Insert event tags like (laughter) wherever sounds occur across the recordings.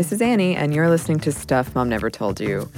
This is Annie, and you're listening to Stuff Mom Never Told You.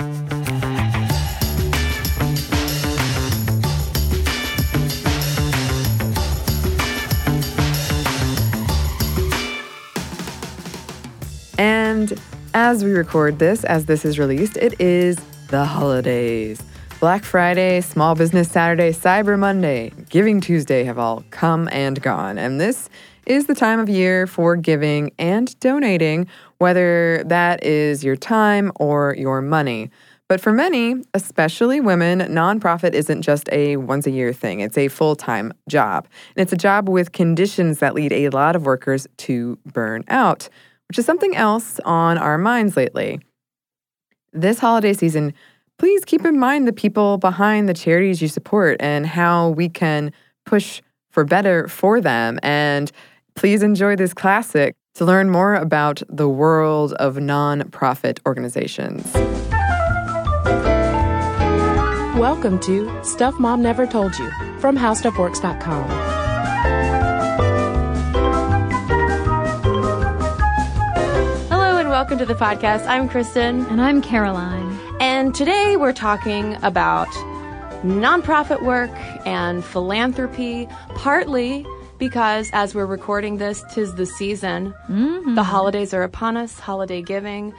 And as we record this, as this is released, it is the holidays. Black Friday, Small Business Saturday, Cyber Monday, Giving Tuesday have all come and gone. And this is the time of year for giving and donating, whether that is your time or your money. But for many, especially women, nonprofit isn't just a once a year thing. It's a full time job. And it's a job with conditions that lead a lot of workers to burn out which is something else on our minds lately. This holiday season, please keep in mind the people behind the charities you support and how we can push for better for them. And please enjoy this classic to learn more about the world of nonprofit organizations. Welcome to Stuff Mom Never Told You from HowStuffWorks.com. Hello and welcome to the podcast. I'm Kristen. And I'm Caroline. And today we're talking about nonprofit work and philanthropy, partly because as we're recording this, tis the season. Mm-hmm. The holidays are upon us, holiday giving.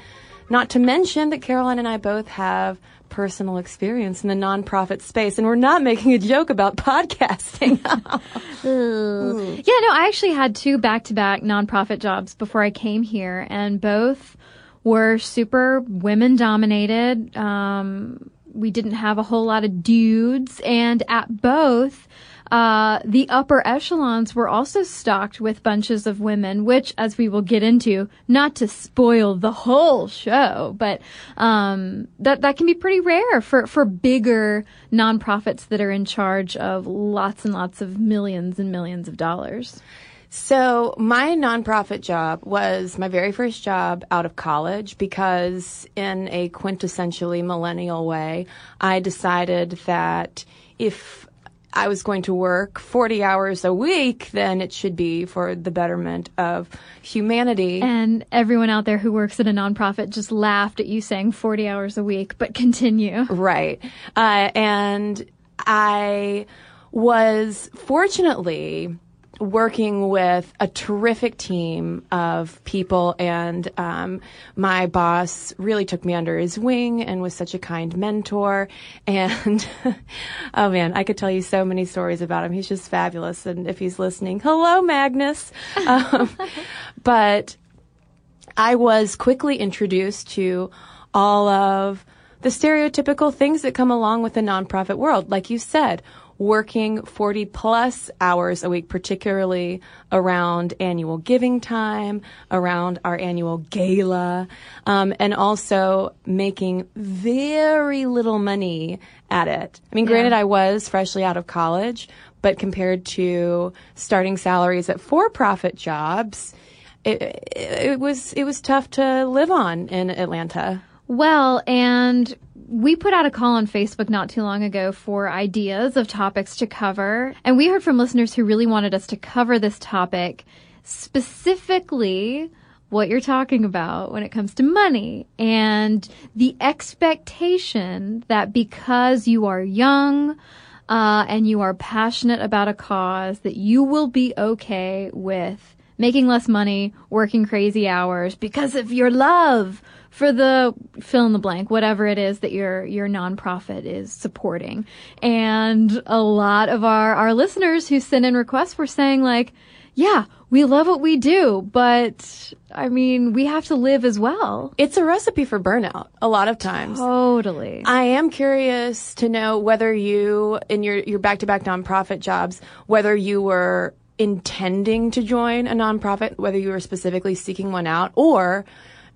Not to mention that Caroline and I both have personal experience in the nonprofit space, and we're not making a joke about (laughs) podcasting. (laughs) yeah, no, I actually had two back to back nonprofit jobs before I came here, and both were super women dominated. Um, we didn't have a whole lot of dudes, and at both, uh, the upper echelons were also stocked with bunches of women, which, as we will get into, not to spoil the whole show, but um, that that can be pretty rare for for bigger nonprofits that are in charge of lots and lots of millions and millions of dollars. So my nonprofit job was my very first job out of college because in a quintessentially millennial way, I decided that if I was going to work 40 hours a week, then it should be for the betterment of humanity. And everyone out there who works at a nonprofit just laughed at you saying 40 hours a week, but continue. Right. Uh, and I was fortunately working with a terrific team of people, and um, my boss really took me under his wing and was such a kind mentor. And (laughs) oh man, I could tell you so many stories about him. He's just fabulous. And if he's listening, hello, Magnus. (laughs) Um, but I was quickly introduced to all of the stereotypical things that come along with the nonprofit world. Like you said, working 40 plus hours a week, particularly around annual giving time, around our annual gala, um, and also making very little money at it. I mean, granted, yeah. I was freshly out of college, but compared to starting salaries at for-profit jobs, it, it was it was tough to live on in Atlanta. Well, and we put out a call on Facebook not too long ago for ideas of topics to cover. And we heard from listeners who really wanted us to cover this topic specifically what you're talking about when it comes to money and the expectation that because you are young, uh, and you are passionate about a cause that you will be okay with making less money, working crazy hours because of your love for the fill in the blank, whatever it is that your your nonprofit is supporting. And a lot of our our listeners who sent in requests were saying like, yeah, we love what we do, but I mean, we have to live as well. It's a recipe for burnout a lot of times. Totally. I am curious to know whether you, in your, your back-to-back nonprofit jobs, whether you were intending to join a nonprofit, whether you were specifically seeking one out, or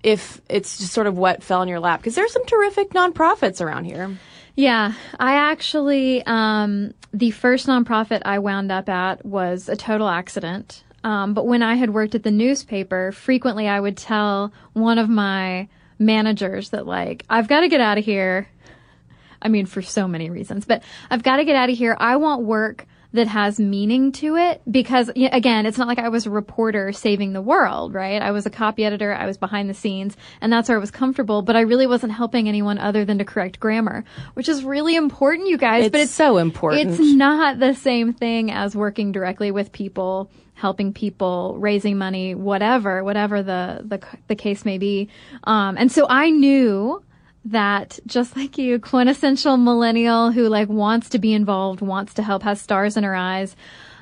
if it's just sort of what fell in your lap because there's some terrific nonprofits around here. Yeah, I actually um, the first nonprofit I wound up at was a total accident. Um, but when I had worked at the newspaper, frequently I would tell one of my managers that like I've got to get out of here. I mean, for so many reasons, but I've got to get out of here. I want work that has meaning to it because again, it's not like I was a reporter saving the world, right? I was a copy editor, I was behind the scenes, and that's where I was comfortable, but I really wasn't helping anyone other than to correct grammar, which is really important, you guys, It's but it's so important. It's not the same thing as working directly with people, helping people, raising money, whatever, whatever the the, the case may be. Um, and so I knew that just like you, quintessential millennial who like wants to be involved, wants to help, has stars in her eyes.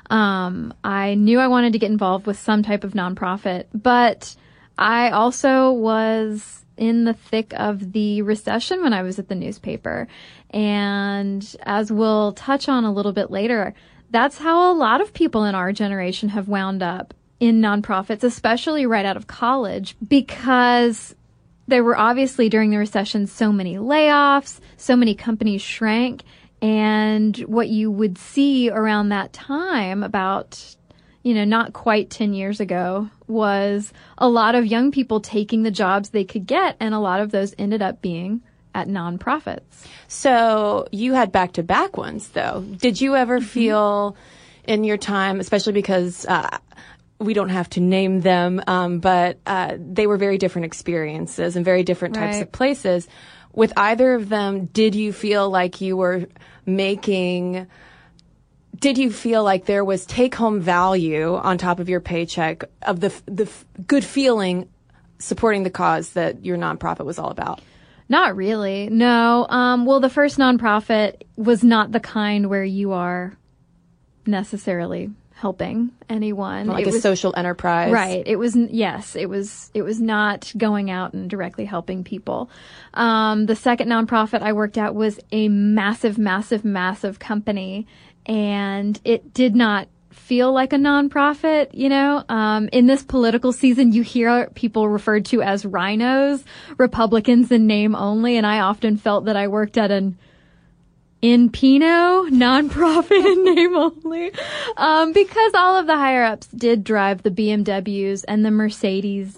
Um, I knew I wanted to get involved with some type of nonprofit, but I also was in the thick of the recession when I was at the newspaper. And as we'll touch on a little bit later, that's how a lot of people in our generation have wound up in nonprofits, especially right out of college, because there were obviously during the recession so many layoffs, so many companies shrank, and what you would see around that time about you know, not quite 10 years ago was a lot of young people taking the jobs they could get and a lot of those ended up being at nonprofits. So you had back to back ones though. Did you ever Mm-hmm. feel in your time, especially because, uh, we don't have to name them, um, but uh, they were very different experiences and very different types Right. of places. With either of them, did you feel like you were making? Did you feel like there was take home value on top of your paycheck of the the good feeling supporting the cause that your nonprofit was all about? Not really. No. Um, well, the first nonprofit was not the kind where you are necessarily helping anyone. Like It a was- social enterprise, Right. It was yes. It was it was not going out and directly helping people. Um, the second nonprofit I worked at was a massive, massive, massive company, and it did not feel like a nonprofit. You know, um, in this political season, you hear people referred to as rhinos, Republicans in name only, and I often felt that I worked at an in Pino, nonprofit in name only, um, because all of the higher ups did drive the BMWs and the Mercedes,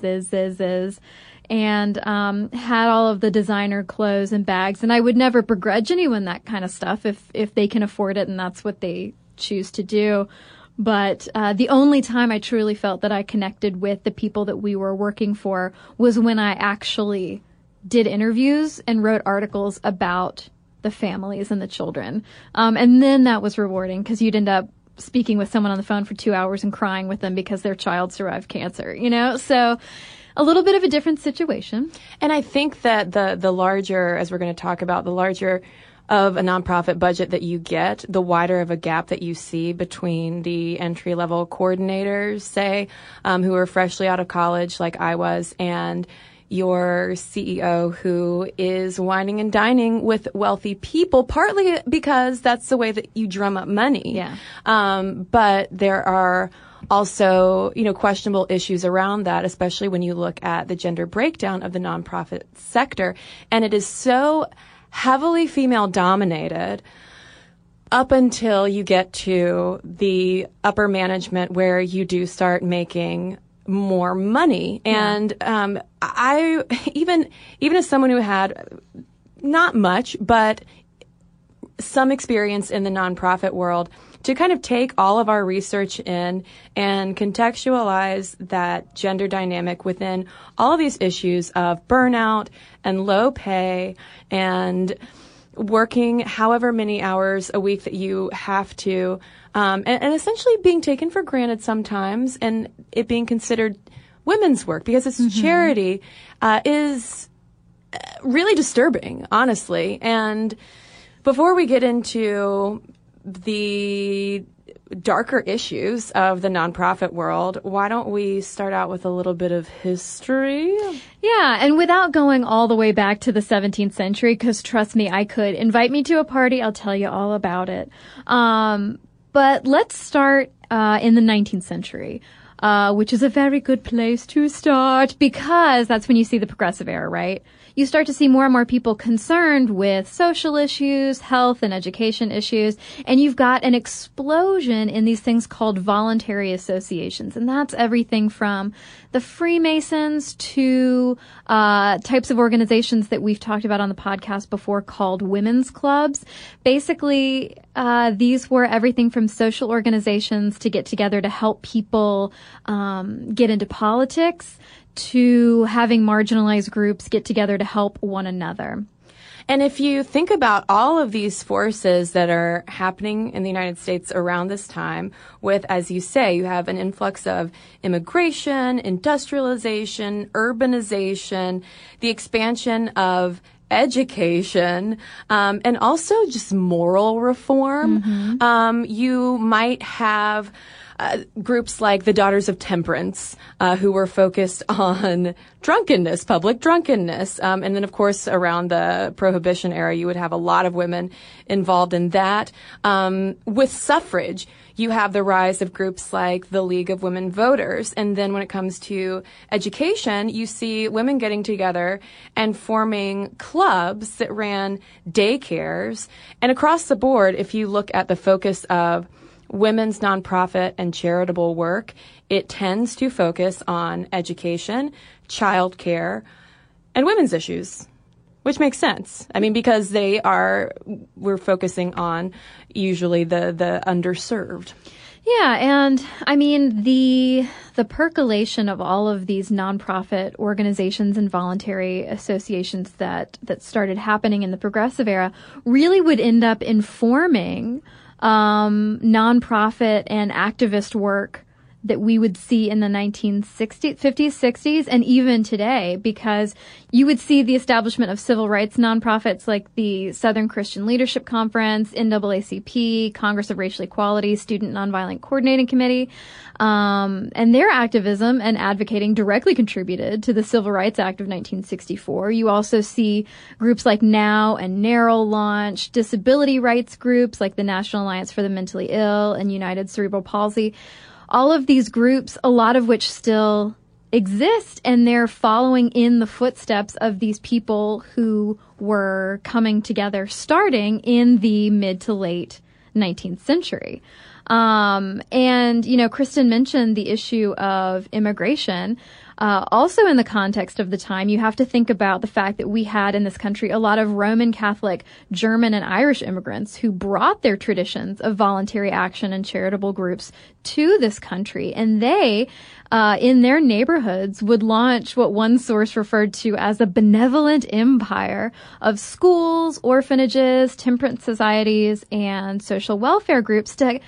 and um, had all of the designer clothes and bags. And I would never begrudge anyone that kind of stuff if if they can afford it and that's what they choose to do. But uh, the only time I truly felt that I connected with the people that we were working for was when I actually did interviews and wrote articles about the families and the children. Um, and then that was rewarding because you'd end up speaking with someone on the phone for two hours and crying with them because their child survived cancer, you know? So a little bit of a different situation. And I think that the the larger, as we're going to talk about, the larger of a nonprofit budget that you get, the wider of a gap that you see between the entry level coordinators, say, um, who are freshly out of college, like I was, and your CEO who is wining and dining with wealthy people, partly because that's the way that you drum up money. Yeah. Um, but there are also, you know, questionable issues around that, especially when you look at the gender breakdown of the nonprofit sector. And it is so heavily female dominated up until you get to the upper management where you do start making more money. And um, I even even as someone who had not much, but some experience in the nonprofit world to kind of take all of our research in and contextualize that gender dynamic within all of these issues of burnout and low pay and working however many hours a week that you have to, um, and, and essentially being taken for granted sometimes and it being considered women's work because it's charity uh, is uh, really disturbing, honestly. And before we get into the darker issues of the nonprofit world, why don't we start out with a little bit of history? Yeah, and without going all the way back to the 17th century, because trust me, I could. Invite me to a party, I'll tell you all about it. Um, but let's start uh, in the 19th century. uh, which is a very good place to start because that's when you see the progressive era, right? You start to see more and more people concerned with social issues, health and education issues, and you've got an explosion in these things called voluntary associations. And that's everything from the Freemasons to uh, types of organizations that we've talked about on the podcast before called women's clubs. Basically, uh, these were everything from social organizations to get together to help people um, get into politics to having marginalized groups get together to help one another. And if you think about all of these forces that are happening in the United States around this time, with, as you say, you have an influx of immigration, industrialization, urbanization, the expansion of education, um, and also just moral reform, mm-hmm. um, you might have uh, groups like the Daughters of Temperance, uh, who were focused (laughs) on drunkenness, public drunkenness. Um, and then, of course, around the Prohibition era, you would have a lot of women involved in that. Um, with suffrage, you have the rise of groups like the League of Women Voters. And then when it comes to education, you see women getting together and forming clubs that ran daycares. And across the board, if you look at the focus of women's nonprofit and charitable work, it tends to focus on education, childcare, and women's issues, which makes sense. I mean, because they are, we're focusing on usually the, the underserved. Yeah, and I mean the the percolation of all of these nonprofit organizations and voluntary associations that that started happening in the progressive era really would end up informing um, nonprofit and activist work that we would see in the 1960s, 50s, 60s, and even today, because you would see the establishment of civil rights nonprofits like the Southern Christian Leadership Conference, NAACP, Congress of Racial Equality, Student Nonviolent Coordinating Committee, um, and their activism and advocating directly contributed to the Civil Rights Act of 1964. You also see groups like NOW and NARAL launch, disability rights groups like the National Alliance for the Mentally Ill and United Cerebral Palsy all of these groups, a lot of which still exist, and they're following in the footsteps of these people who were coming together starting in the mid to late 19th century. Um, and, you know, Kristen mentioned the issue of immigration. Uh, also, in the context of the time, you have to think about the fact that we had in this country a lot of Roman Catholic, German, and Irish immigrants who brought their traditions of voluntary action and charitable groups to this country. And they, uh, in their neighborhoods, would launch what one source referred to as a benevolent empire of schools, orphanages, temperance societies, and social welfare groups to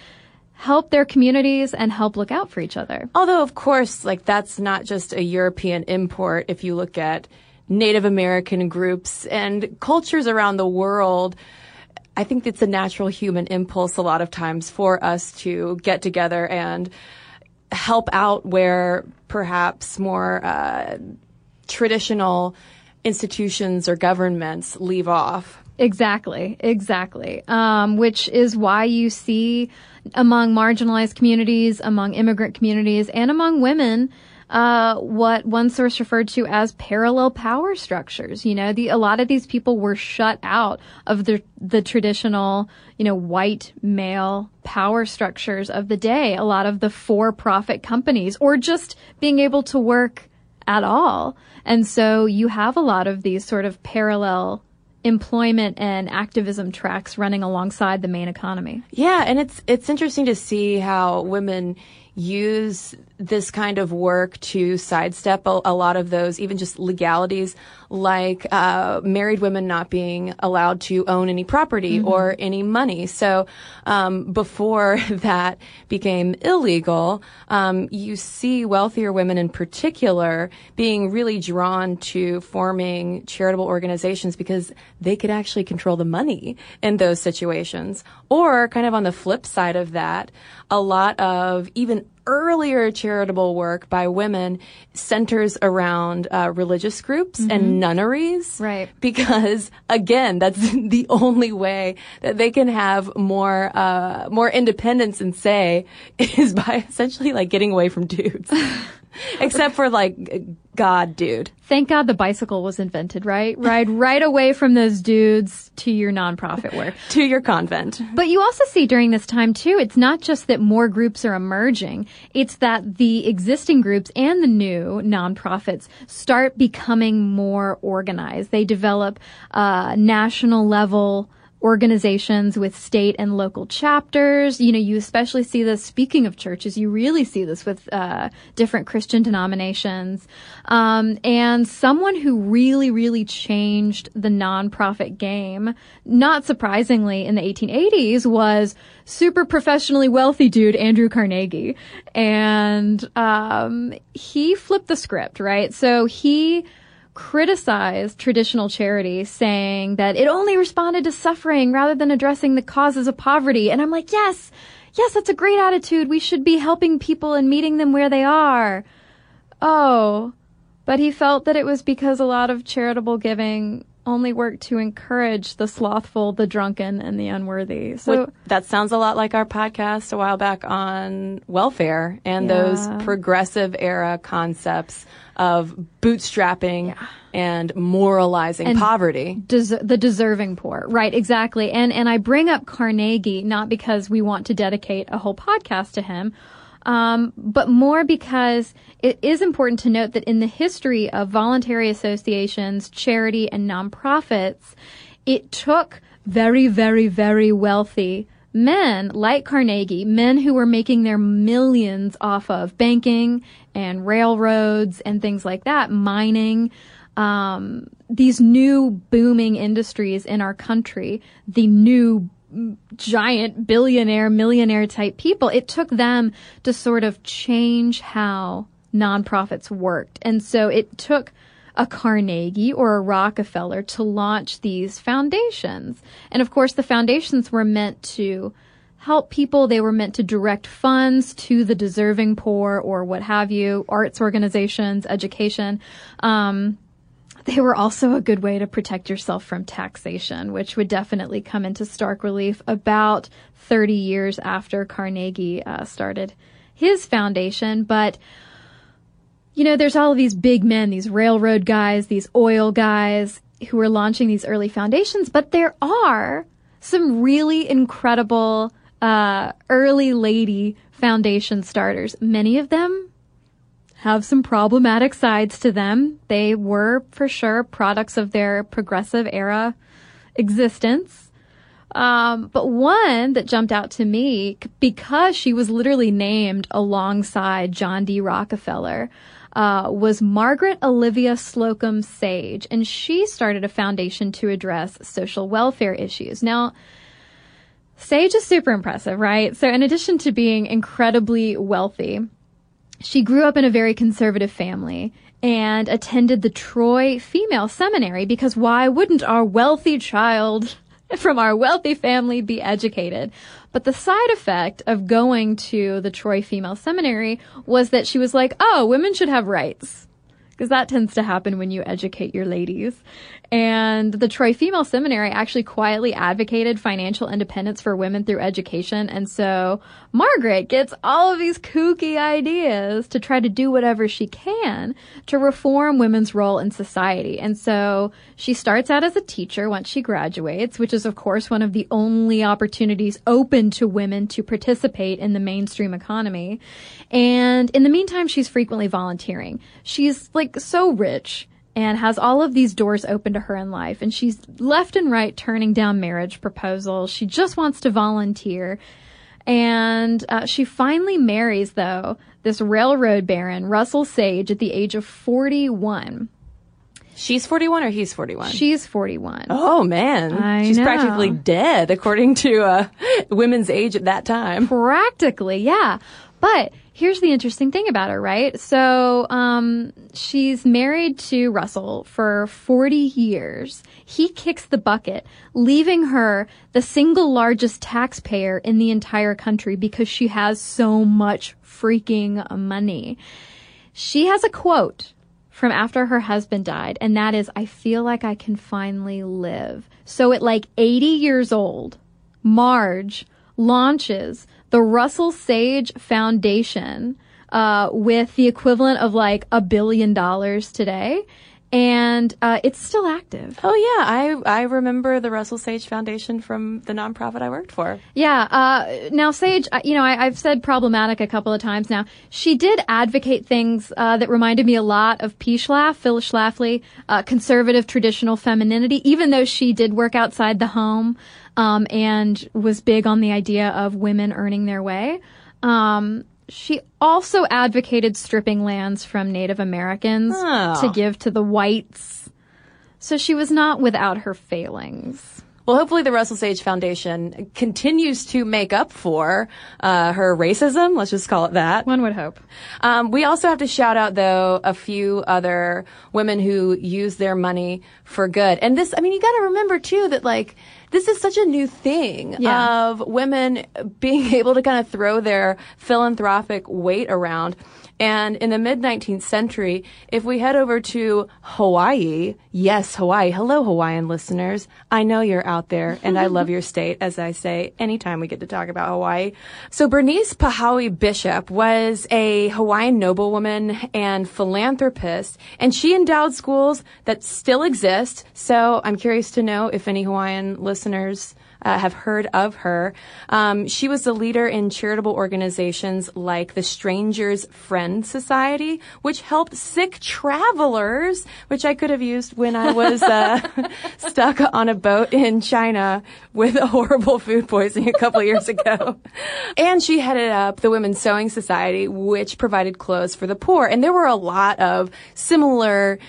help their communities and help look out for each other. Although, of course, like that's not just a European import. If you look at Native American groups and cultures around the world, I think it's a natural human impulse a lot of times for us to get together and help out where perhaps more uh, traditional institutions or governments leave off. Exactly, exactly. Um, which is why you see among marginalized communities, among immigrant communities, and among women, uh, what one source referred to as parallel power structures. You know, the, a lot of these people were shut out of the the traditional, you know, white male power structures of the day. A lot of the for-profit companies, or just being able to work at all. And so you have a lot of these sort of parallel employment and activism tracks running alongside the main economy. Yeah, and it's it's interesting to see how women use this kind of work to sidestep a, a lot of those, even just legalities, like uh, married women not being allowed to own any property mm-hmm. or any money. So um, before (laughs) that became illegal, um, you see wealthier women in particular being really drawn to forming charitable organizations because they could actually control the money in those situations. Or kind of on the flip side of that, a lot of even earlier charitable work by women centers around uh, religious groups and nunneries. Right. Because again, that's (laughs) the only way that they can have more uh, more independence and say (laughs) is by essentially like getting away from dudes. (laughs) Except for like God, dude. Thank God the bicycle was invented, right? Ride (laughs) right away from those dudes to your nonprofit work. (laughs) To your convent. But you also see during this time too, it's not just that more groups are emerging. It's that the existing groups and the new nonprofits start becoming more organized. They develop uh, national level organizations with state and local chapters. You know, you especially see this, speaking of churches, you really see this with uh, different Christian denominations. Um, and someone who really, really changed the nonprofit game, not surprisingly, in the 1880s was super professionally wealthy dude Andrew Carnegie. And um, he flipped the script, right? So he criticized traditional charity, saying that it only responded to suffering rather than addressing the causes of poverty. And I'm like, yes, yes, that's a great attitude. We should be helping people and meeting them where they are. Oh, but he felt that it was because a lot of charitable giving only work to encourage the slothful, the drunken, and the unworthy. So that sounds a lot like our podcast a while back on welfare and Yeah. those progressive era concepts of bootstrapping and moralizing And- poverty. des- the deserving poor. Right, exactly. And and I bring up Carnegie not because we want to dedicate a whole podcast to him, um, but more because it is important to note that in the history of voluntary associations, charity, and nonprofits, it took very, very, very wealthy men like Carnegie, men who were making their millions off of banking and railroads and things like that, mining, um, these new booming industries in our country, the new giant billionaire, millionaire type people, it took them to sort of change how nonprofits worked. And so it took a Carnegie or a Rockefeller to launch these foundations. And of course, the foundations were meant to help people. They were meant to direct funds to the deserving poor or what have you, arts organizations, education. Um, they were also a good way to protect yourself from taxation, which would definitely come into stark relief about 30 years after Carnegie uh, started his foundation. But you know, there's all of these big men, these railroad guys, these oil guys who are launching these early foundations, but there are some really incredible uh, early lady foundation starters. Many of them have some problematic sides to them. They were, for sure, products of their progressive era existence. Um, but one that jumped out to me because she was literally named alongside John D. Rockefeller uh, was Margaret Olivia Slocum Sage, and she started a foundation to address social welfare issues. Now, Sage is super impressive, right? So, in addition to being incredibly wealthy, she grew up in a very conservative family and attended the Troy Female Seminary because why wouldn't our wealthy child (laughs) from our wealthy family be educated? But the side effect of going to the Troy Female Seminary was that she was like, oh, women should have rights. Because that tends to happen when you educate your ladies. And the Troy Female Seminary actually quietly advocated financial independence for women through education. And so Margaret gets all of these kooky ideas to try to do whatever she can to reform women's role in society. And so she starts out as a teacher once she graduates, which is of course one of the only opportunities open to women to participate in the mainstream economy. And in the meantime, she's frequently volunteering. She's like so rich and has all of these doors open to her in life. And she's left and right turning down marriage proposals. She just wants to volunteer. And uh, she finally marries, though, this railroad baron, Russell Sage, at the age of 41. She's 41 or he's 41? She's 41. oh man. I She's know. practically dead according to uh, (laughs) women's age at that time. Practically, yeah. But here's the interesting thing about her, right? So, um, she's married to Russell for 40 years. He kicks the bucket, leaving her the single largest taxpayer in the entire country because she has so much freaking money. She has a quote from after her husband died, and that is, I feel like I can finally live. So at like 80 years old, Marge launches the Russell Sage Foundation uh, with the equivalent of like a billion dollars today. And uh, it's still active. Oh yeah, I I remember the Russell Sage Foundation from the nonprofit I worked for. Yeah. Uh, now Sage, you know, I, have said problematic a couple of times now. She did advocate things uh, that reminded me a lot of P. Schlaf, Phyllis Schlafly, uh, conservative traditional femininity. Even though she did work outside the home um, and was big on the idea of women earning their way. Um, she also advocated stripping lands from Native Americans oh. to give to the whites. So she was not without her failings. Well, hopefully the Russell Sage Foundation continues to make up for uh, her racism. Let's just call it that. One would hope. Um, we also have to shout out, though, a few other women who use their money for good. And this, I mean, you got to remember too that like this is such a new thing yeah. of women being (laughs) able to kind of throw their philanthropic weight around. And in the mid 19th century, if we head over to Hawaii, yes, Hawaii. Hello, Hawaiian listeners. I know you're out there and I love (laughs) your state, as I say anytime we get to talk about Hawaii. So Bernice Pauahi Bishop was a Hawaiian noblewoman and philanthropist, and she endowed schools that still exist. So I'm curious to know if any Hawaiian listeners uh, have heard of her. Um, she was the leader in charitable organizations like the Strangers Friend Society, which helped sick travelers, which I could have used when I was uh, (laughs) stuck on a boat in China with a horrible food poisoning a couple years ago. And she headed up the Women's Sewing Society, which provided clothes for the poor. And there were a lot of similar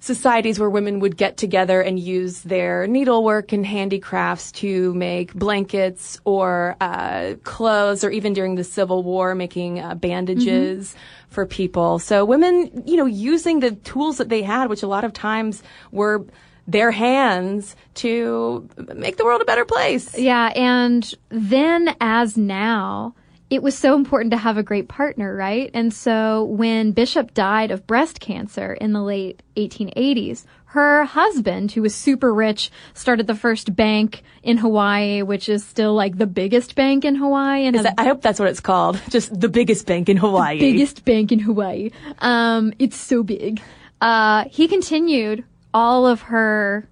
societies where women would get together and use their needlework and handicrafts to make blankets or uh, clothes, or even during the Civil War, making uh, bandages mm-hmm. for people. So women, you know, using the tools that they had, which a lot of times were their hands to make the world a better place. Yeah, and then as now, it was so important to have a great partner, right? And so when Bishop died of breast cancer in the late 1880s, her husband, who was super rich, started the first bank in Hawaii, which is still like the biggest bank in Hawaii. And that, I hope that's what it's called. (laughs) Just the biggest bank in Hawaii. biggest bank in Hawaii. Um, it's so big. Uh, he continued all of her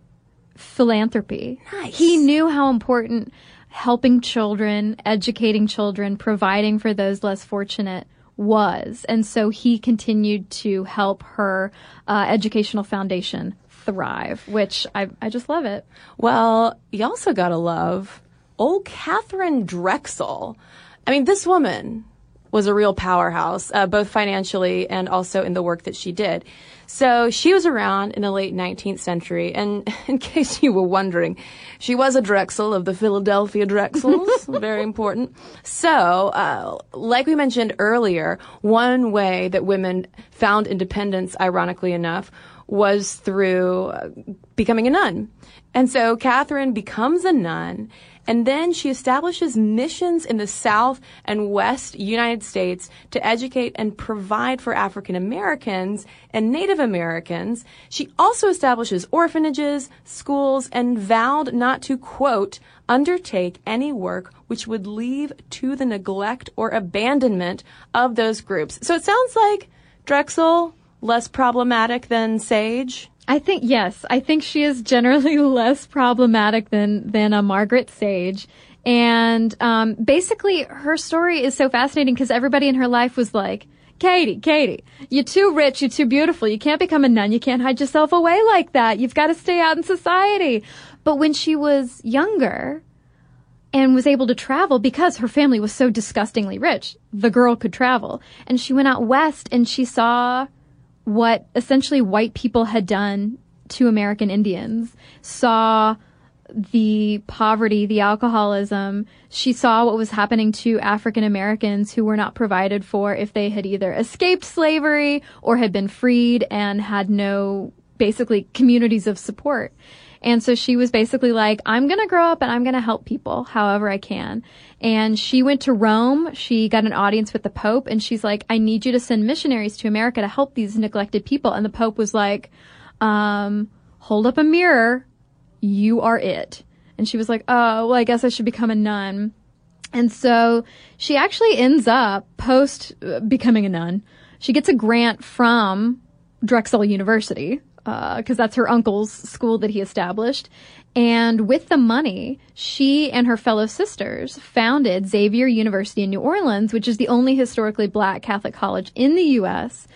philanthropy. Nice. He knew how important helping children, educating children, providing for those less fortunate was. And so he continued to help her uh, educational foundation thrive, which I, I just love it. Well, you also gotta love old Catherine Drexel. I mean, this woman was a real powerhouse, uh, both financially and also in the work that she did. So she was around in the late 19th century, and (laughs) in case you were wondering, she was a Drexel of the Philadelphia Drexels. (laughs) Very important. So, uh, like we mentioned earlier, one way that women found independence, ironically enough, was through uh, becoming a nun. And so Catherine becomes a nun and then she establishes missions in the South and West United States to educate and provide for African Americans and Native Americans. She also establishes orphanages, schools, and vowed not to, quote, undertake any work which would leave to the neglect or abandonment of those groups. So it sounds like Drexel less problematic than Sage. I think yes, I think she is generally (laughs) less problematic than than a Margaret Sage. And um, basically, her story is so fascinating because everybody in her life was like, Katie, Katie, you're too rich, you're too beautiful, you can't become a nun, you can't hide yourself away like that, you've got to stay out in society. But when she was younger and was able to travel because her family was so disgustingly rich, the girl could travel. And she went out west and she saw what essentially white people had done to American Indians, saw the poverty, the alcoholism. She saw what was happening to African Americans who were not provided for if they had either escaped slavery or had been freed and had no basically communities of support. And so she was basically like, I'm going to grow up and I'm going to help people however I can. And she went to Rome. She got an audience with the Pope and she's like, I need you to send missionaries to America to help these neglected people. And the Pope was like, um, hold up a mirror. You are it. And she was like, oh, well, I guess I should become a nun. And so she actually ends up post uh, becoming a nun. She gets a grant from Drexel University because uh, that's her uncle's school that he established. And with the money, she and her fellow sisters founded Xavier University in New Orleans, which is the only historically black Catholic college in the U.S.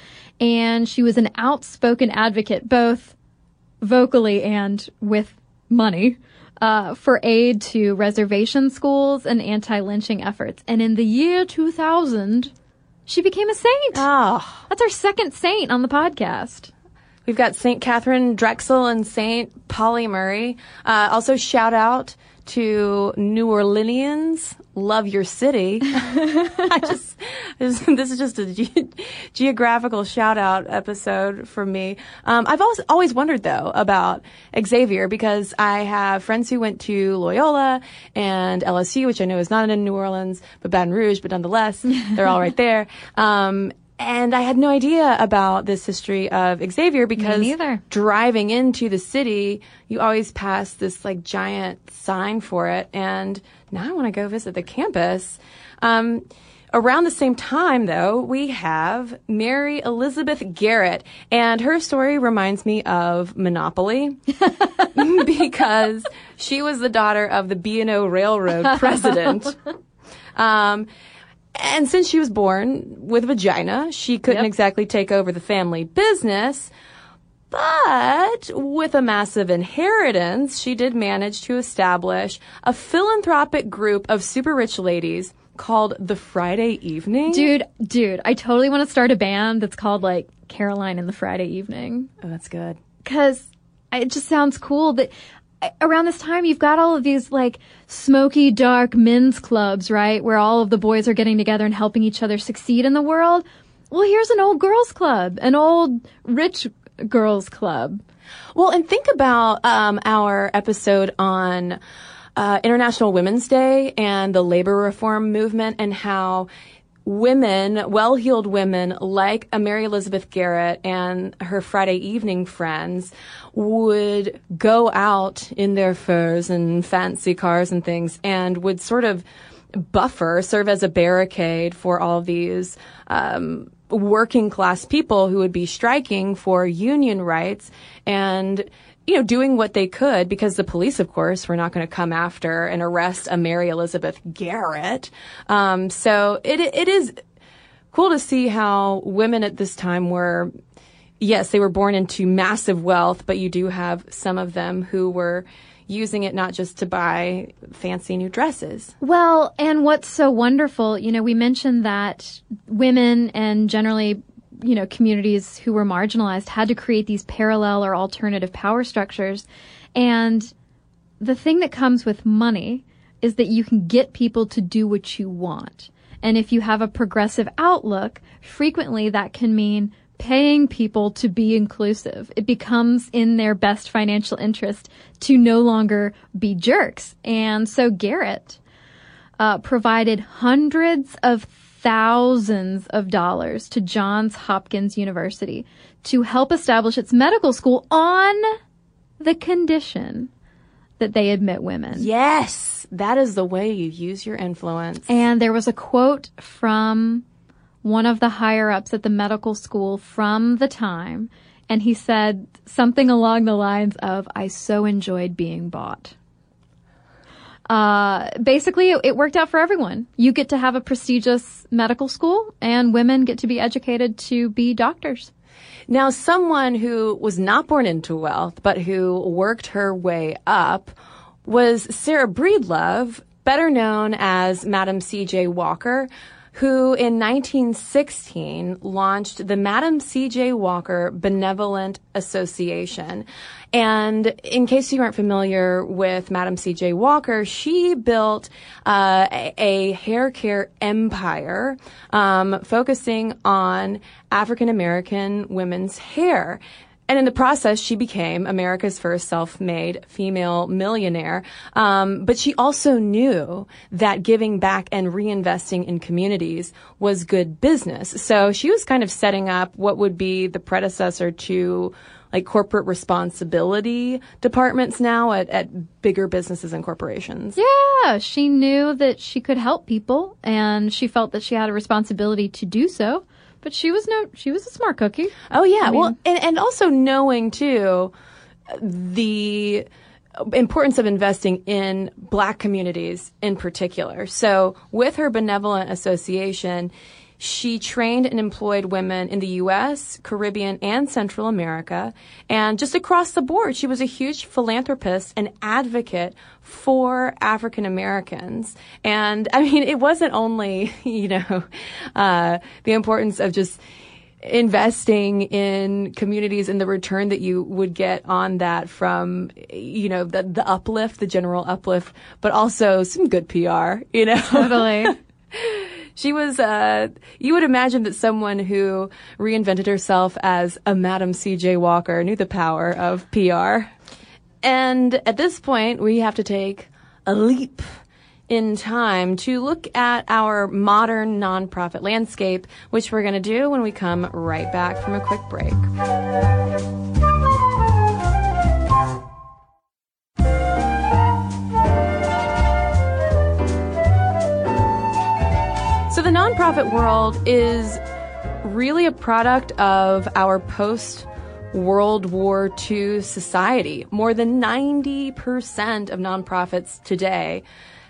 And she was an outspoken advocate, both vocally and with money, uh, for aid to reservation schools and anti-lynching efforts. And in the year 2000, she became a saint. Oh. That's our second saint on the podcast. We've got St. Catherine Drexel and St. Pauli Murray. Uh, also, shout out to New Orleanians. Love your city. (laughs) I just, this, this, is just a ge- geographical shout out episode for me. Um, I've always, always wondered though about Xavier because I have friends who went to Loyola and LSU, which I know is not in New Orleans, but Baton Rouge, but nonetheless, they're all right (laughs) there. Um, and I had no idea about this history of Xavier because driving into the city, you always pass this like giant sign for it. And now I want to go visit the campus. Um, around the same time, though, we have Mary Elizabeth Garrett, and her story reminds me of Monopoly (laughs) because she was the daughter of the B&O Railroad president. (laughs) Um, and since she was born with a vagina, she couldn't Yep. exactly take over the family business. But with a massive inheritance, she did manage to establish a philanthropic group of super rich ladies called the Friday Evening. Dude, dude, I totally want to start a band that's called like Caroline in the Friday Evening. Oh, that's good. Cause it just sounds cool that around this time you've got all of these like smoky, dark men's clubs, right? Where all of the boys are getting together and helping each other succeed in the world. Well, here's an old girls club, an old rich girls club. Well, and think about um, our episode on uh, International Women's Day and the labor reform movement and how women, well-heeled women like a Mary Elizabeth Garrett and her Friday evening friends would go out in their furs and fancy cars and things and would sort of buffer, serve as a barricade for all these um, working class people who would be striking for union rights and you know, doing what they could because the police, of course, were not going to come after and arrest a Mary Elizabeth Garrett. Um, so it it is cool to see how women at this time were. Yes, they were born into massive wealth, but you do have some of them who were using it not just to buy fancy new dresses. Well, and what's so wonderful, you know, we mentioned that women and generally, you know, communities who were marginalized had to create these parallel or alternative power structures. And the thing that comes with money is that you can get people to do what you want. And if you have a progressive outlook, frequently that can mean paying people to be inclusive. It becomes in their best financial interest to no longer be jerks. And so Garrett uh, provided hundreds of thousands of dollars to Johns Hopkins University to help establish its medical school on the condition that they admit women. Yes, that is the way you use your influence. And there was a quote from one of the higher ups at the medical school from the time, and he said something along the lines of, I so enjoyed being bought. Uh, basically, it, it worked out for everyone. You get to have a prestigious medical school, and women get to be educated to be doctors. Now, someone who was not born into wealth, but who worked her way up was Sarah Breedlove, better known as Madam C.J. Walker, who in 1916 launched the Madam C.J. Walker Benevolent Association. And in case you aren't familiar with Madam C.J. Walker, she built uh, a, a, hair care empire um, focusing on African American women's hair. And in the process, she became America's first self-made female millionaire. Um, but she also knew that giving back and reinvesting in communities was good business. So she was kind of setting up what would be the predecessor to like corporate responsibility departments now at, at bigger businesses and corporations. Yeah, she knew that she could help people and she felt that she had a responsibility to do so. But she was no, she was a smart cookie. Oh yeah, I mean, well, and, and also knowing too the importance of investing in black communities in particular. So with her benevolent association, she trained and employed women in the U.S., Caribbean, and Central America. And just across the board, she was a huge philanthropist and advocate for African Americans. And I mean, it wasn't only, (laughs) you know, uh, the importance of just investing in communities and the return that you would get on that from, you know, the, the uplift, the general uplift, but also some good PR, you know? Totally. (laughs) She was, uh, you would imagine that someone who reinvented herself as a Madam C.J. Walker knew the power of PR. And at this point, we have to take a leap in time to look at our modern nonprofit landscape, which we're going to do when we come right back from a quick break. So the nonprofit world is really a product of our post World War II society. More than 90% of nonprofits today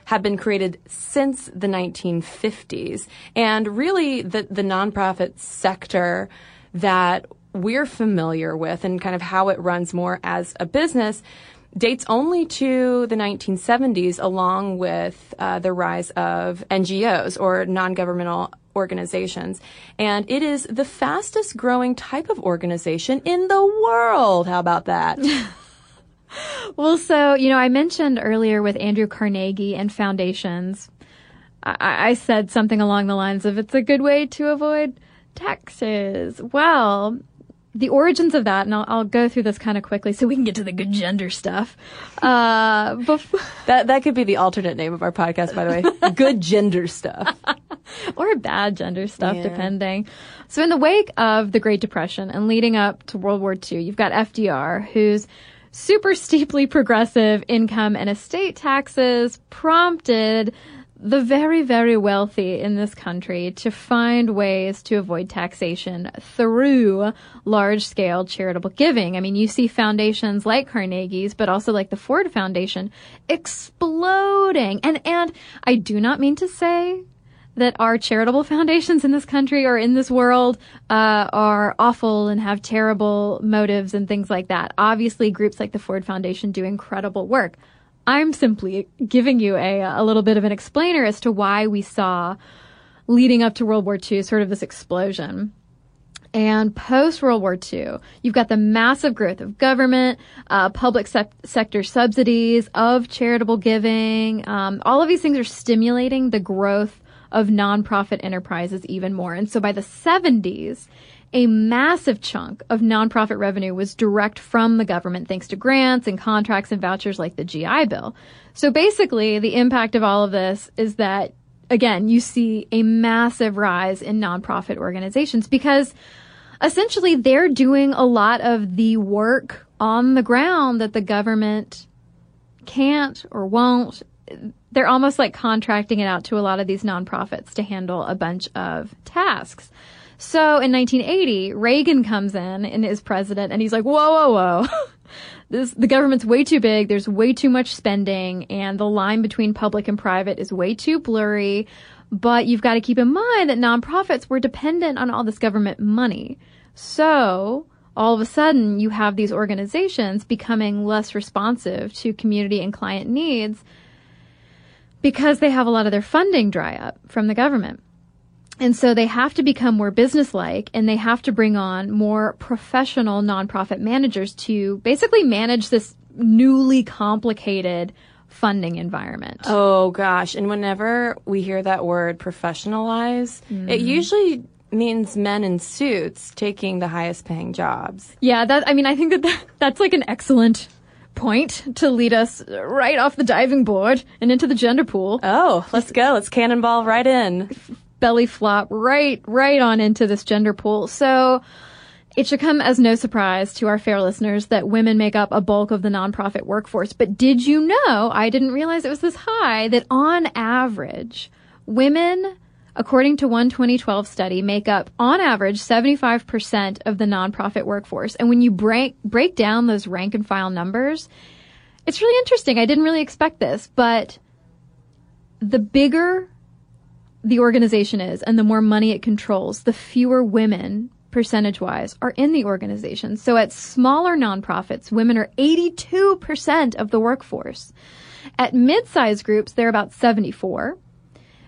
have been created since the 1950s. And really the, the nonprofit sector that we're familiar with and kind of how it runs more as a business dates only to the 1970s, along with uh, the rise of NGOs or non-governmental organizations. And it is the fastest growing type of organization in the world. How about that? (laughs) well, so, you know, I mentioned earlier with Andrew Carnegie and foundations, I, I said something along the lines of it's a good way to avoid taxes. Well, the origins of that, and I'll, I'll, go through this kind of quickly so we can get to the good gender stuff. Uh, (laughs) that that could be the alternate name of our podcast, by the way. (laughs) good gender stuff, (laughs) or bad gender stuff, yeah. depending. So, in the wake of the Great Depression and leading up to World War II, you've got FDR, who's super steeply progressive income and estate taxes prompted the very, very wealthy in this country to find ways to avoid taxation through large scale charitable giving. I mean, you see foundations like Carnegie's, but also like the Ford Foundation exploding. And, and I do not mean to say that our charitable (laughs) foundations in this country or in this world uh, are awful and have terrible motives and things like that. Obviously, groups like the Ford Foundation do incredible work. I'm simply giving you a, a little bit of an explainer as to why we saw leading up to World War II sort of this explosion. And post World War II, you've got the massive growth of government, uh, public sector subsidies, of charitable giving. Um, all of these things are stimulating the growth of nonprofit enterprises even more. And so by the 70s, a massive chunk of nonprofit revenue was direct from the government thanks to grants and contracts and vouchers like the GI Bill. So basically, the impact of all of this is that, again, you see a massive rise in nonprofit organizations because essentially they're doing a lot of the work on the ground that the government can't or won't. They're almost like contracting it out to a lot of these nonprofits to handle a bunch of tasks. So in 1980, Reagan comes in and is president and he's like, whoa, whoa, whoa. (laughs) this, the government's way too big. There's way too much spending and the line between public and private is way too blurry. But you've got to keep in mind that nonprofits were dependent on all this government money. So all of a sudden you have these organizations becoming less responsive to community and client needs because they have a lot of their funding dry up from the government. And so they have to become more businesslike and they have to bring on more professional nonprofit managers to basically manage this newly complicated funding environment. Oh gosh. And whenever we hear that word professionalize, mm-hmm. it usually means men in suits taking the highest paying jobs. Yeah, that I mean I think that, that (laughs) that's like an excellent point to lead us right off the diving board and into the gender pool. Oh, let's go. Let's cannonball right in belly flop right, right on into this gender pool. So it should come as no surprise to our fair listeners that women make up a bulk of the nonprofit workforce. But did you know, I didn't realize it was this high, that on average, women, according to one 2012 study, make up on average 75% of the nonprofit workforce. And when you break, break down those rank and file numbers, it's really interesting. I didn't really expect this, but the bigger the organization is and the more money it controls, the fewer women percentage wise are in the organization. So at smaller nonprofits, women are 82% of the workforce. At mid-sized groups, they're about 74.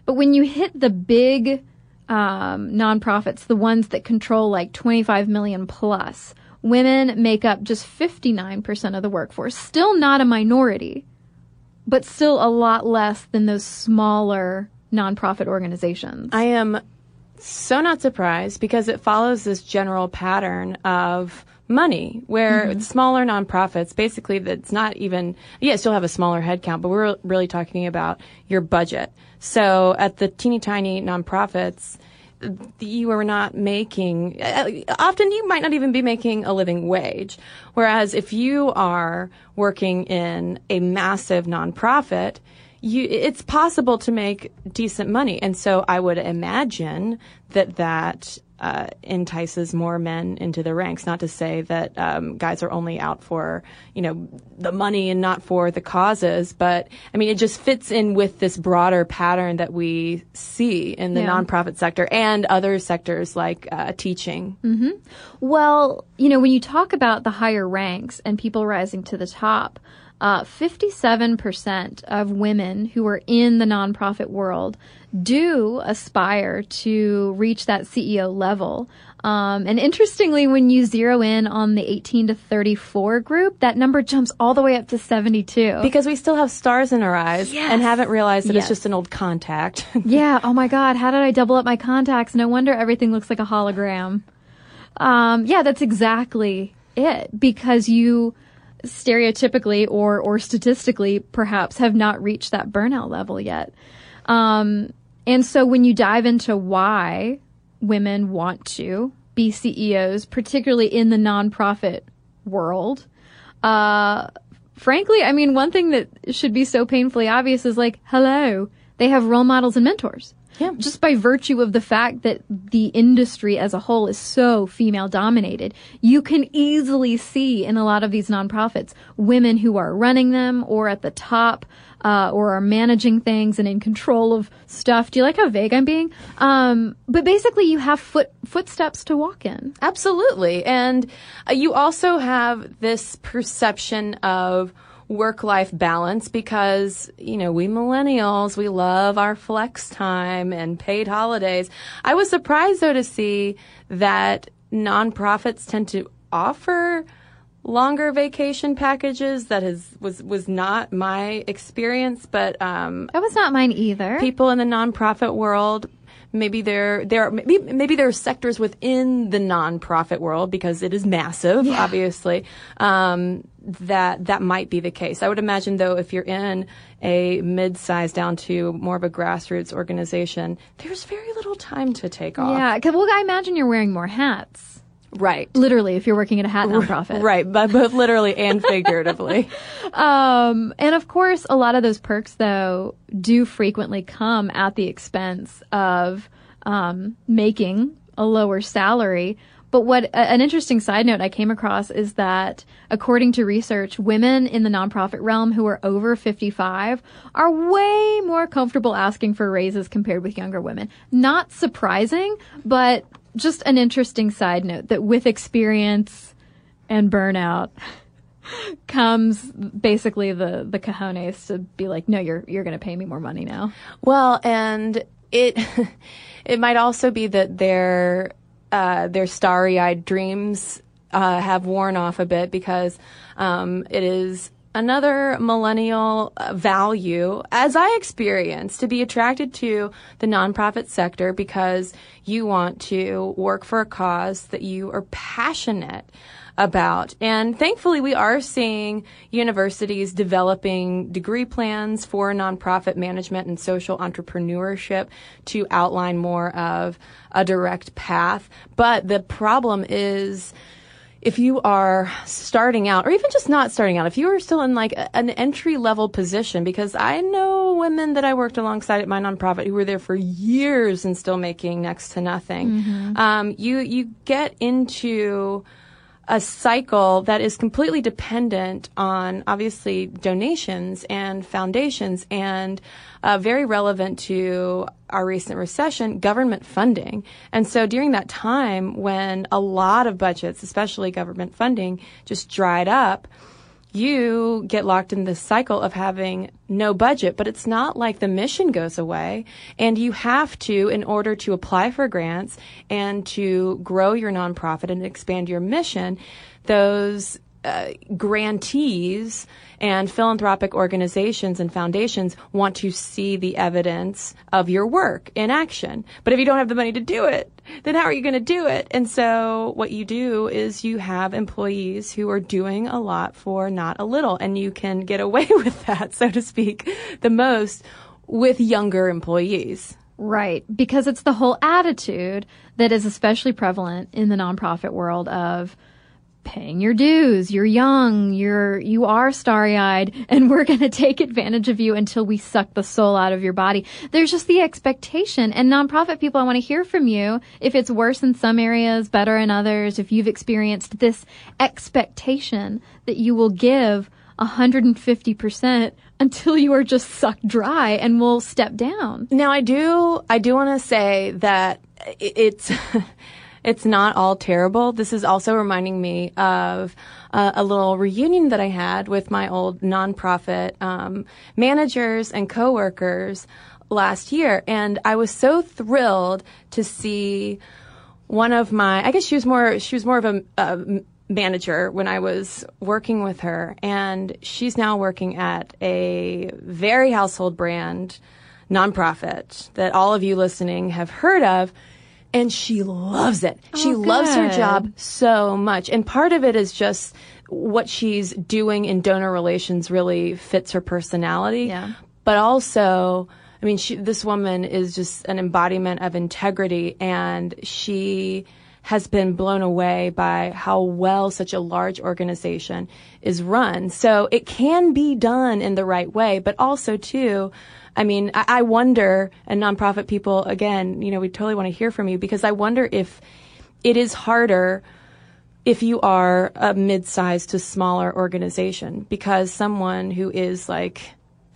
But when you hit the big um, nonprofits, the ones that control like 25 million plus, women make up just 59% of the workforce. Still not a minority, but still a lot less than those smaller nonprofit organizations. I am so not surprised because it follows this general pattern of money where mm-hmm. smaller nonprofits basically that's not even yeah still have a smaller headcount but we're really talking about your budget so at the teeny tiny nonprofits you are not making uh, often you might not even be making a living wage whereas if you are working in a massive nonprofit you, it's possible to make decent money. And so I would imagine that that uh, entices more men into the ranks. Not to say that um, guys are only out for you know the money and not for the causes, but I mean it just fits in with this broader pattern that we see in the yeah. nonprofit sector and other sectors like uh, teaching. Mm-hmm. Well, you know when you talk about the higher ranks and people rising to the top. Uh, 57% of women who are in the nonprofit world do aspire to reach that CEO level. Um, and interestingly, when you zero in on the 18 to 34 group, that number jumps all the way up to 72. Because we still have stars in our eyes yes. and haven't realized that yes. it's just an old contact. (laughs) yeah. Oh my God. How did I double up my contacts? No wonder everything looks like a hologram. Um, yeah, that's exactly it. Because you, stereotypically or or statistically perhaps have not reached that burnout level yet. Um, and so when you dive into why women want to be CEOs, particularly in the nonprofit world, uh, frankly, I mean, one thing that should be so painfully obvious is like, hello, they have role models and mentors. Yeah. Just by virtue of the fact that the industry as a whole is so female dominated, you can easily see in a lot of these nonprofits women who are running them or at the top uh, or are managing things and in control of stuff. Do you like how vague I'm being? Um, but basically, you have foot footsteps to walk in. Absolutely, and uh, you also have this perception of work life balance because, you know, we millennials, we love our flex time and paid holidays. I was surprised though to see that nonprofits tend to offer longer vacation packages that has was was not my experience but um that was not mine either people in the nonprofit world maybe there there are maybe, maybe there are sectors within the nonprofit world because it is massive yeah. obviously um, that that might be the case. I would imagine though if you're in a mid-sized down to more of a grassroots organization there's very little time to take off. Yeah because well i imagine you're wearing more hats Right. Literally, if you're working at a hat nonprofit. (laughs) Right, but both literally and figuratively. (laughs) um, and of course, a lot of those perks, though, do frequently come at the expense of um, making a lower salary. But what an interesting side note I came across is that according to research, women in the nonprofit realm who are over 55 are way more comfortable asking for raises compared with younger women. Not surprising, but just an interesting side note that with experience and burnout (laughs) comes basically the the cojones to be like, no, you're you're going to pay me more money now. Well, and it (laughs) it might also be that their uh, their starry-eyed dreams uh, have worn off a bit because um, it is another millennial uh, value, as I experience, to be attracted to the nonprofit sector because you want to work for a cause that you are passionate about. And thankfully, we are seeing universities developing degree plans for nonprofit management and social entrepreneurship to outline more of a direct path. But the problem is, if you are starting out, or even just not starting out, if you are still in like an entry level position, because I know women that I worked alongside at my nonprofit who were there for years and still making next to nothing. Mm-hmm. Um, you you get into a cycle that is completely dependent on obviously donations and foundations and uh, very relevant to our recent recession, government funding. And so during that time when a lot of budgets, especially government funding, just dried up, you get locked in this cycle of having no budget, but it's not like the mission goes away. And you have to, in order to apply for grants and to grow your nonprofit and expand your mission, those uh, grantees and philanthropic organizations and foundations want to see the evidence of your work in action. But if you don't have the money to do it, then how are you going to do it? And so what you do is you have employees who are doing a lot for not a little, and you can get away (laughs) with that, so to speak, the most with younger employees. Right, because it's the whole attitude that is especially prevalent in the nonprofit world of paying your dues. You're young. You're, you are starry eyed (laughs) and we're going to take advantage of you until we suck the soul out of your body. There's just the expectation and nonprofit people, I want to hear from you if it's worse in some areas, better in others, if you've experienced this expectation that you will give 150% until you are just sucked dry and will step down. Now I do, I do want to say that it's, (laughs) it's not all terrible. This is also reminding me of uh, a little reunion that I had with my old nonprofit um, managers and coworkers last year, and I was so thrilled to see one of my. I guess she was more. She was more of a, a manager when I was working with her, and she's now working at a very household brand nonprofit that all of you listening have heard of and she loves it. Oh, she good. loves her job so much. And part of it is just what she's doing in donor relations really fits her personality. Yeah. But also, I mean, she, this woman is just an embodiment of integrity and she has been blown away by how well such a large organization is run. So it can be done in the right way, but also too, I mean, I, I wonder, and nonprofit people, again, you know, we totally want to hear from you because I wonder if it is harder if you are a mid-sized to smaller organization because someone who is like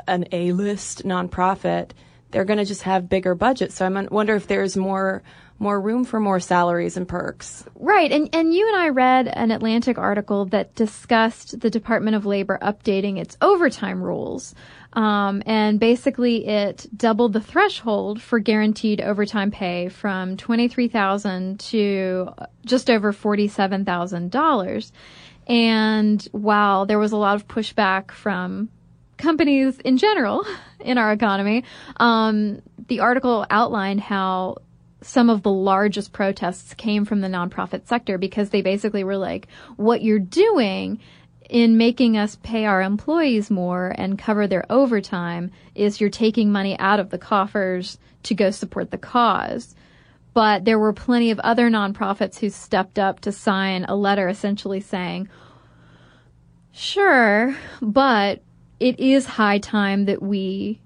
an A-list nonprofit, they're going to just have bigger budgets. So I wonder if there's more more room for more salaries and perks. Right. And and you and I read an Atlantic article that discussed the Department of Labor updating its overtime rules. Um, and basically it doubled the threshold for guaranteed overtime pay from 23,000 to just over $47,000. And while there was a lot of pushback from companies in general (laughs) in our economy, um, the article outlined how some of the largest protests came from the nonprofit sector because they basically were like, what you're doing in making us pay our employees more and cover their overtime is you're taking money out of the coffers to go support the cause. But there were plenty of other nonprofits who stepped up to sign a letter essentially saying, sure, but it is high time that we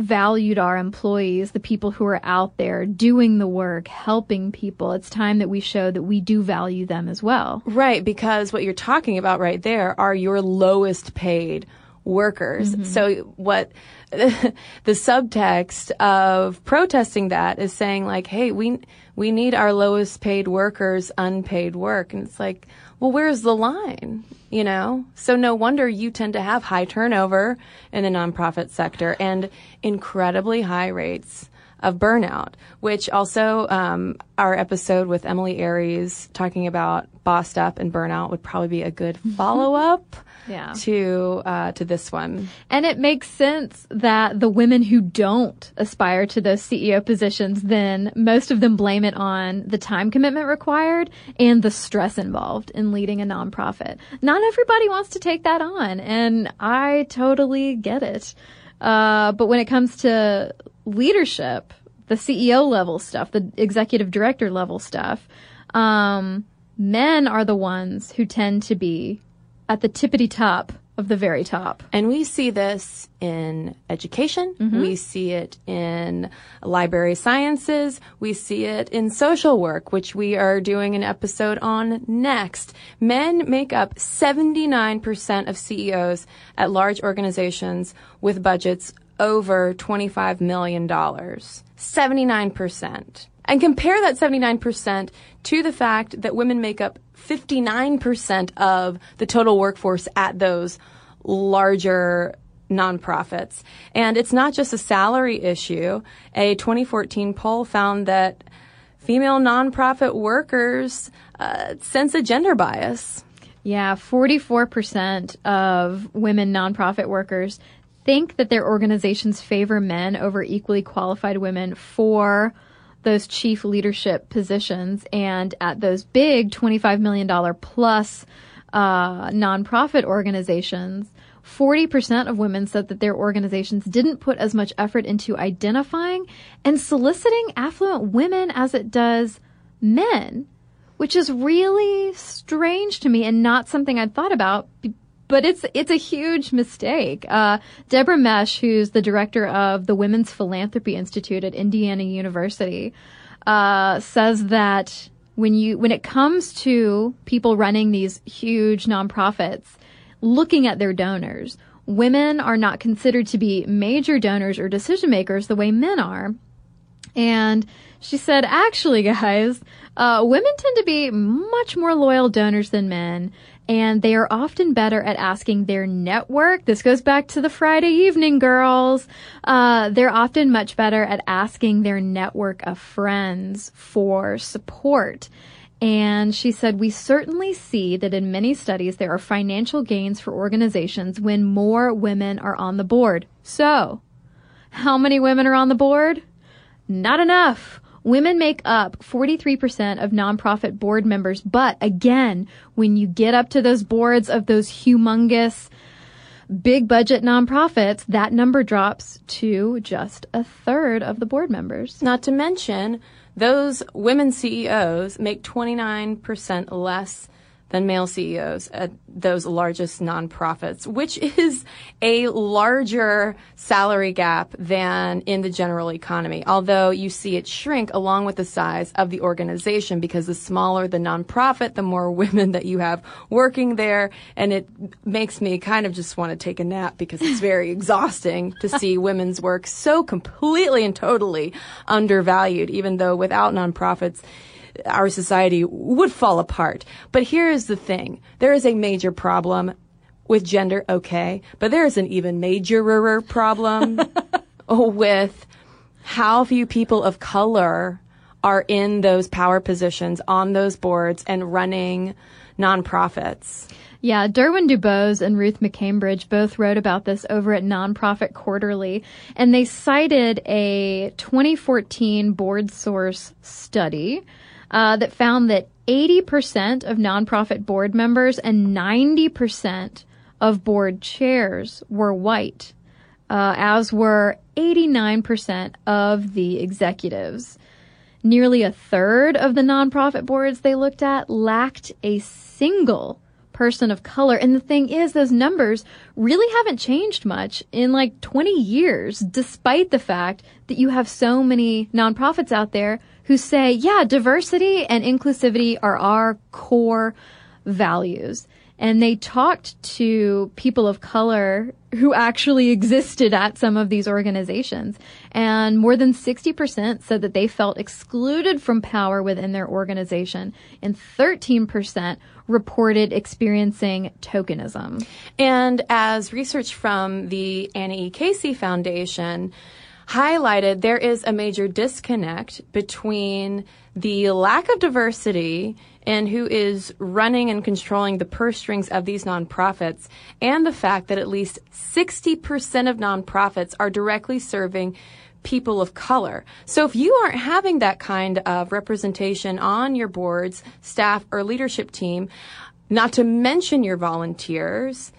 valued our employees, the people who are out there doing the work, helping people. It's time that we show that we do value them as well. Right, because what you're talking about right there are your lowest paid workers. Mm-hmm. So what (laughs) the subtext of protesting that is saying like, hey, we we need our lowest paid workers unpaid work. And it's like, well, where's the line? You know? So no wonder you tend to have high turnover in the nonprofit sector and incredibly high rates of burnout, which also um, our episode with Emilie Aries talking about bossed up and burnout would probably be a good follow up. Yeah. To uh, to this one, And it makes sense that the women who don't aspire to those CEO positions, then most of them blame it on the time commitment required and the stress involved in leading a nonprofit. Not everybody wants to take that on, and I totally get it. Uh, but when it comes to leadership, the CEO level stuff, the executive director level stuff, um, men are the ones who tend to be at the tippity top of the very top. And we see this in education. We see it in library sciences. We see it in social work, which we are doing an episode on next. Men make up 79% of CEOs at large organizations with budgets over $25 million. 79%. And compare that 79% to the fact that women make up 59% of the total workforce at those larger nonprofits. And it's not just a salary issue. A 2014 poll found that female nonprofit workers uh, sense a gender bias. Yeah, 44% of women nonprofit workers think that their organizations favor men over equally qualified women for those chief leadership positions. And at those big $25 million plus uh, nonprofit organizations, 40% of women said that their organizations didn't put as much effort into identifying and soliciting affluent women as it does men, which is really strange to me and not something I'd thought about. But it's it's a huge mistake. Uh, Deborah Mesch, who's the director of the Women's Philanthropy Institute at Indiana University, uh, says that when you when it comes to people running these huge nonprofits, looking at their donors, women are not considered to be major donors or decision makers the way men are. And she said, actually, guys, uh, women tend to be much more loyal donors than men, and they are often better at asking their network. This goes back to the Friday evening girls. Uh, they're often much better at asking their network of friends for support. And she said, we certainly see that in many studies there are financial gains for organizations when more women are on the board. So, how many women are on the board? Not enough. Women make up 43% of nonprofit board members, but again, when you get up to those boards of those humongous big budget nonprofits, that number drops to just a third of the board members. Not to mention, those women CEOs make 29% less than male CEOs at those largest nonprofits, which is a larger salary gap than in the general economy. Although you see it shrink along with the size of the organization because the smaller the nonprofit, the more (laughs) women that you have working there. And it makes me kind of just want to take a nap because it's very (laughs) exhausting to see women's work so completely and totally undervalued, even though without nonprofits, our society would fall apart. But here is the thing. There is a major problem with gender, okay, but there is an even majorer problem (laughs) with how few people of color are in those power positions on those boards and running nonprofits. Yeah, Derwin Dubose and Ruth McCambridge both wrote about this over at Nonprofit Quarterly, and they cited a 2014 BoardSource study uh, that found that 80% of nonprofit board members and 90% of board chairs were white, uh, as were 89% of the executives. Nearly a third of the nonprofit boards they looked at lacked a single person of color. And the thing is, those numbers really haven't changed much in like 20 years, despite the fact that you have so many nonprofits out there who say, yeah, diversity and inclusivity are our core values. And they talked to people of color who actually existed at some of these organizations. And more than 60% said that they felt excluded from power within their organization. And 13% reported experiencing tokenism. And as research from the Annie E. Casey Foundation highlighted there is a major disconnect between the lack of diversity in who is running and controlling the purse strings of these nonprofits and the fact that at least 60% of nonprofits are directly serving people of color. So if you aren't having that kind of representation on your boards, staff, or leadership team, not to mention your volunteers,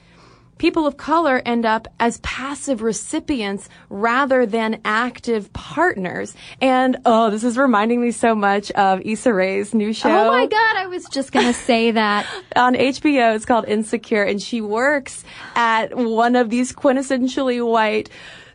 people of color end up as passive recipients rather than active partners. And oh, this is reminding me so much of Issa Rae's new show. Oh my God, I was just going to say that. (laughs) on HBO. It's called Insecure, and she works at one of these quintessentially white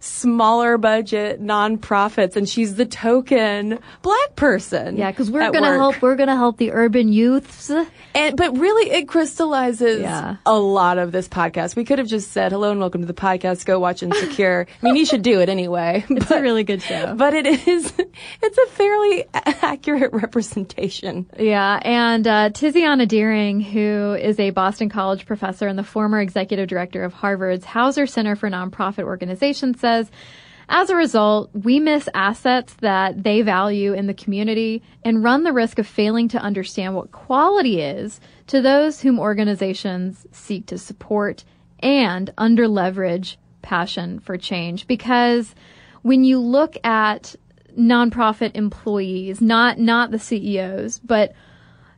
smaller budget nonprofits and she's the token black person. Yeah, because we're gonna work. help. We're gonna help the urban youths. And, but really, it crystallizes Yeah. a lot of this podcast. We could have just said, hello and welcome to the podcast. Go watch Insecure. I mean, you should do it anyway. (laughs) It's a really good show. But it is, it's a fairly accurate representation. Yeah, and uh, Tiziana Dearing, who is a Boston College professor and the former executive director of Harvard's Hauser Center for Nonprofit Organizations, says, as a result, we miss assets that they value in the community and run the risk of failing to understand what quality is to those whom organizations seek to support and underleverage passion for change. Because when you look at nonprofit employees, not not the CEOs, but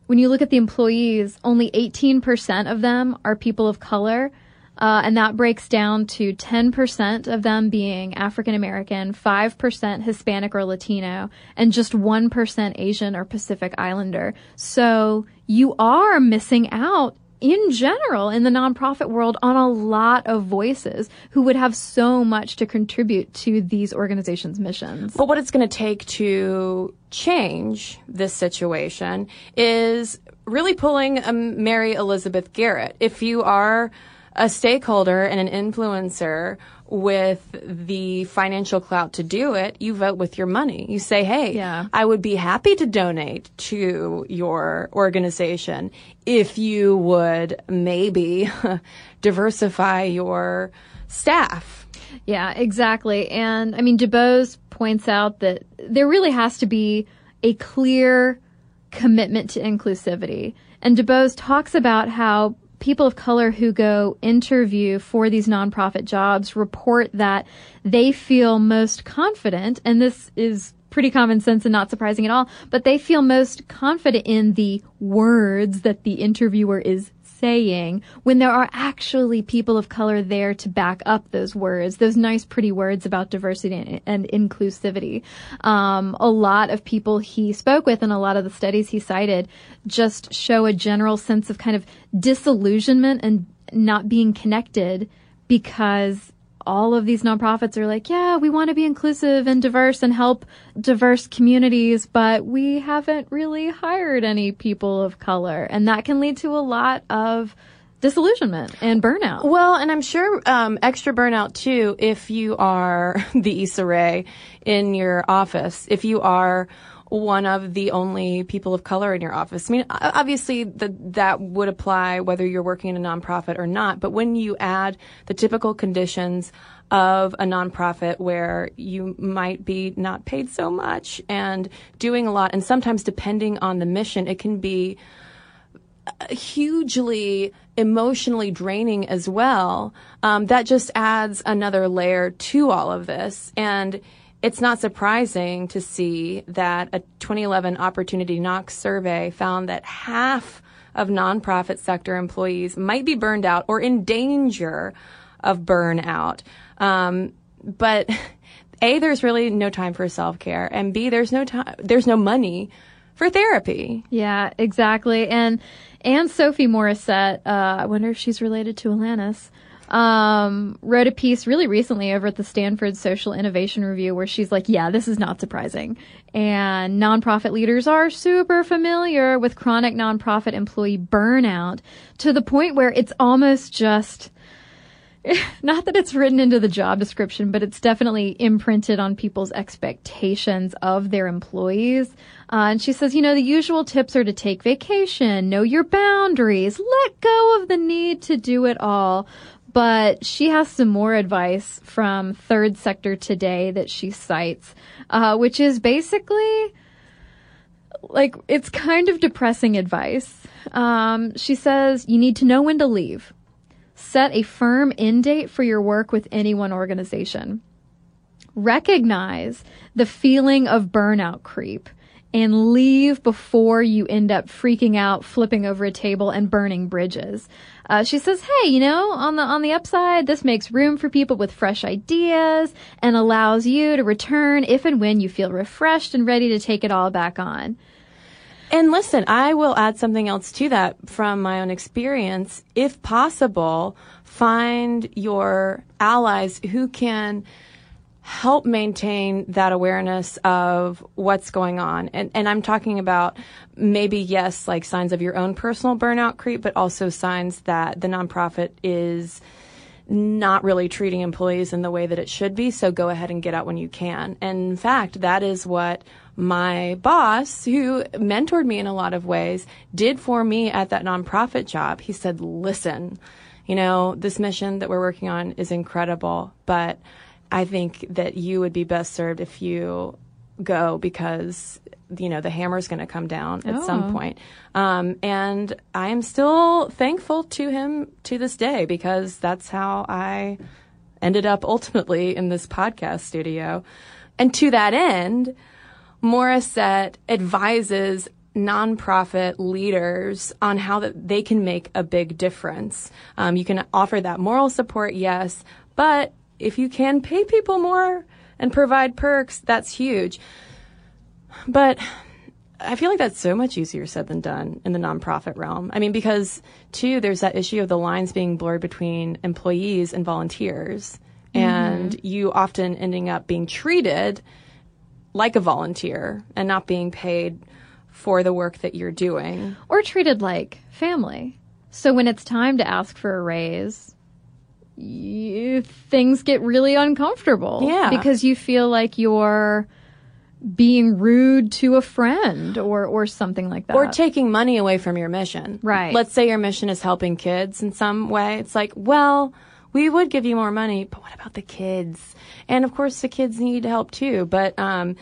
when you look at the employees, only 18% of them are people of color. Uh, and that breaks down to 10% of them being African American, 5% Hispanic or Latino, and just 1% Asian or Pacific Islander. So you are missing out in general in the nonprofit world on a lot of voices who would have so much to contribute to these organizations' missions. But what it's going to take to change this situation is really pulling a Mary Elizabeth Garrett. If you are a stakeholder and an influencer with the financial clout to do it, you vote with your money. You say, hey, Yeah. I would be happy to donate to your organization if you would maybe (laughs) diversify your staff. Yeah, exactly. And I mean, DuBose points out that there really has to be a clear commitment to inclusivity. And DuBose talks about how people of color who go interview for these nonprofit jobs report that they feel most confident, and this is pretty common sense and not surprising at all, but they feel most confident in the words that the interviewer is saying when there are actually people of color there to back up those words, those nice, pretty words about diversity and, inclusivity. Um, a lot of people he spoke with and a lot of the studies he cited just show a general sense of kind of disillusionment and not being connected because all of these nonprofits are like, yeah, we want to be inclusive and diverse and help diverse communities, but we haven't really hired any people of color. And that can lead to a lot of disillusionment and burnout. Well, and I'm sure um, extra burnout too if you are (laughs) the Issa Rae in your office. If you are one of the only people of color in your office. I mean, obviously that that would apply whether you're working in a nonprofit or not. But when you add the typical conditions of a nonprofit where you might be not paid so much and doing a lot, and sometimes depending on the mission, it can be hugely emotionally draining as well. Um, that just adds another layer to all of this. And it's not surprising to see that a 2011 Opportunity Knocks survey found that half of nonprofit sector employees might be burned out or in danger of burnout. Um, but (laughs) A, there's really no time for self care, and B, there's no time, there's no money for therapy. Yeah, exactly. And and Sophie Morissette, uh, I wonder if she's related to Alanis, um, wrote a piece really recently over at the Stanford Social Innovation Review where she's like, yeah, this is not surprising. And nonprofit leaders are super familiar with chronic nonprofit employee burnout to the point where it's almost just (laughs) not that it's written into the job description, but it's definitely imprinted on people's expectations of their employees. Uh, and she says, you know, the usual tips are to take vacation, know your boundaries, let go of the need to do it all. But she has some more advice from Third Sector Today that she cites, uh, which is basically like it's kind of depressing advice. Um, she says you need to know when to leave. Set a firm end date for your work with any one organization. Recognize the feeling of burnout creep and leave before you end up freaking out, flipping over a table, and burning bridges. Uh, she says, "Hey, you know, on the on the upside, this makes room for people with fresh ideas and allows you to return if and when you feel refreshed and ready to take it all back on." And listen, I will add something else to that from my own experience. If possible, find your allies who can help maintain that awareness of what's going on. And, and I'm talking about maybe, yes, like signs of your own personal burnout creep, but also signs that the nonprofit is not really treating employees in the way that it should be. So go ahead and get out when you can. And in fact, that is what my boss, who mentored me in a lot of ways, did for me at that nonprofit job. He said, listen, you know, this mission that we're working on is incredible, but I think that you would be best served if you go because you know the hammer's going to come down at Oh. some point. Um, and I am still thankful to him to this day because that's how I ended up ultimately in this podcast studio. And to that end, Morissette advises nonprofit leaders on how that they can make a big difference. Um, you can offer that moral support, yes, but if you can pay people more and provide perks, that's huge. But I feel like that's so much easier said than done in the nonprofit realm. I mean, because too, there's that issue of the lines being blurred between employees and volunteers, mm-hmm. and you often ending up being treated like a volunteer and not being paid for the work that you're doing. or treated like family. So when it's time to ask for a raise, you, things get really uncomfortable. Yeah. Because you feel like you're being rude to a friend or, or something like that. or taking money away from your mission. Right. Let's say your mission is helping kids in some way. It's like, well, we would give you more money, but what about the kids? And of course, the kids need help too. But um,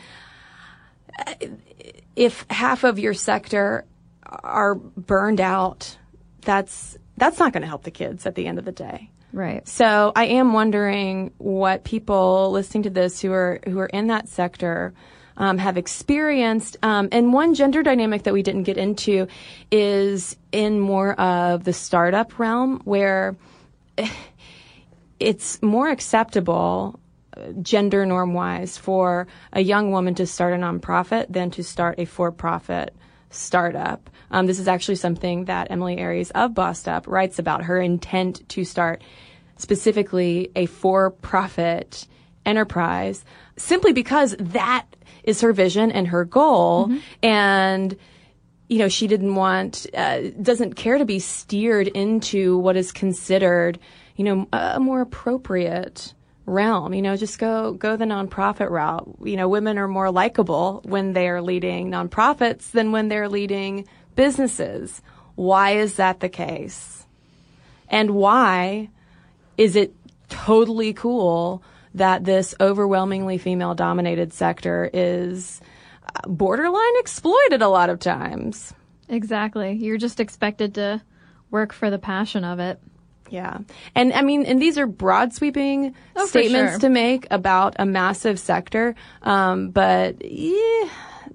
if half of your sector are burned out, that's that's not going to help the kids at the end of the day. Right. So I am wondering what people listening to this who are who are in that sector um, have experienced. Um, and one gender dynamic that we didn't get into is in more of the startup realm, where (laughs) it's more acceptable uh, gender norm wise for a young woman to start a nonprofit than to start a for profit startup. Um, this is actually something that Emilie Aries of Bossed Up writes about her intent to start specifically a for profit enterprise simply because that is her vision and her goal. And you know, she didn't want, uh, doesn't care to be steered into what is considered, you know, a more appropriate realm. You know, just go go the nonprofit route. You know, women are more likable when they are leading nonprofits than when they're leading businesses. Why is that the case? And why is it totally cool that this overwhelmingly female dominated sector is uh, borderline exploited a lot of times? Exactly. You're just expected to work for the passion of it. Yeah. And I mean, and these are broad sweeping Oh, statements sure. to make about a massive sector. Um, but yeah,